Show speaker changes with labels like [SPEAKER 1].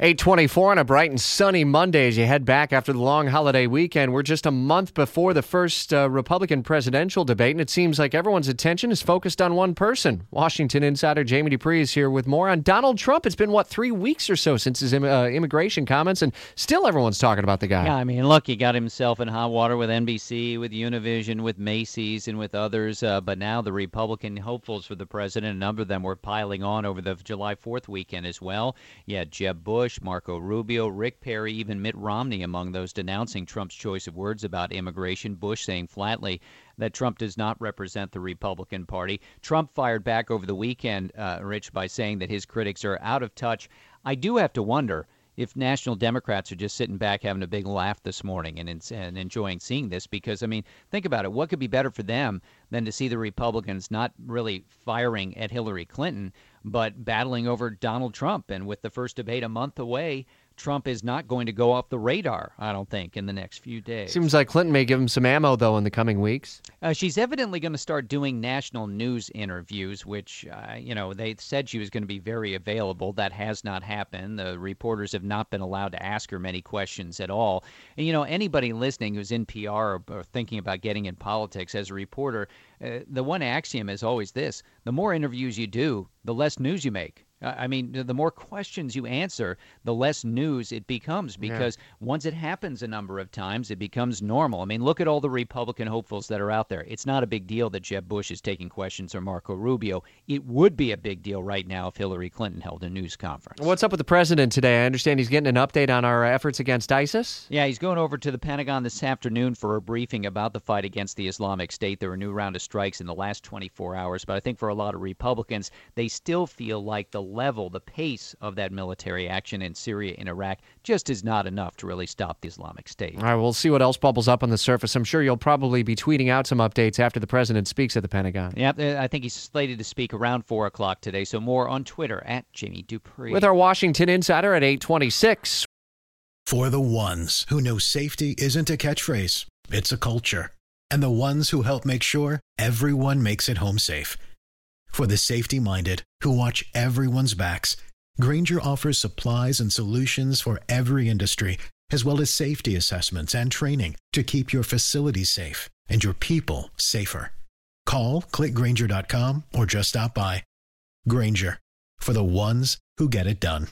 [SPEAKER 1] 824 on a bright and sunny Monday as you head back after the long holiday weekend. We're just a month before the first uh, Republican presidential debate, and it seems like everyone's attention is focused on one person. Washington insider Jamie Dupree is here with more on Donald Trump. It's been, what, three weeks or so since his uh, immigration comments, and still everyone's talking about the guy.
[SPEAKER 2] Yeah, I mean, look, he got himself in hot water with NBC, with Univision, with Macy's, and with others, uh, but now the Republican hopefuls for the president, a number of them were piling on over the July 4th weekend as well. Yeah, Jeb Bush. Bush, Marco Rubio, Rick Perry, even Mitt Romney among those denouncing Trump's choice of words about immigration. Bush saying flatly that Trump does not represent the Republican Party. Trump fired back over the weekend, uh, Rich, by saying that his critics are out of touch. I do have to wonder if national Democrats are just sitting back having a big laugh this morning and, and enjoying seeing this because, I mean, think about it. What could be better for them than to see the Republicans not really firing at Hillary Clinton, but battling over Donald Trump. And with the first debate a month away, Trump is not going to go off the radar, I don't think, in the next few days.
[SPEAKER 1] Seems like Clinton may give him some ammo, though, in the coming weeks.
[SPEAKER 2] Uh, she's evidently going to start doing national news interviews, which, uh, you know, they said she was going to be very available. That has not happened. The reporters have not been allowed to ask her many questions at all. And, you know, anybody listening who's in PR or, or thinking about getting in politics as a reporter, uh, the one axiom is always this the more interviews you do, the less news you make. I mean, the more questions you answer, the less news it becomes because yeah. once it happens a number of times, it becomes normal. I mean, look at all the Republican hopefuls that are out there. It's not a big deal that Jeb Bush is taking questions or Marco Rubio. It would be a big deal right now if Hillary Clinton held a news conference.
[SPEAKER 1] What's up with the president today? I understand he's getting an update on our uh, efforts against ISIS.
[SPEAKER 2] Yeah, he's going over to the Pentagon this afternoon for a briefing about the fight against the Islamic State. There were a new round of strikes in the last 24 hours, but I think for a lot of Republicans, they still feel like the level, the pace of that military action in Syria and Iraq just is not enough to really stop the Islamic State.
[SPEAKER 1] All right, we'll see what else bubbles up on the surface. I'm sure you'll probably be tweeting out some updates after the president speaks at the Pentagon.
[SPEAKER 2] Yeah, uh, I think he's slated to speak around 4 o'clock today, so more on Twitter at Jamie Dupree.
[SPEAKER 1] With our Washington Insider at 826.
[SPEAKER 3] For the ones who know safety isn't a catchphrase, it's a culture. And the ones who help make sure everyone makes it home safe for the safety minded who watch everyone's backs, Grainger offers supplies and solutions for every industry, as well as safety assessments and training to keep your facilities safe and your people safer. Call clickgrainger.com or just stop by. Grainger for the ones who get it done.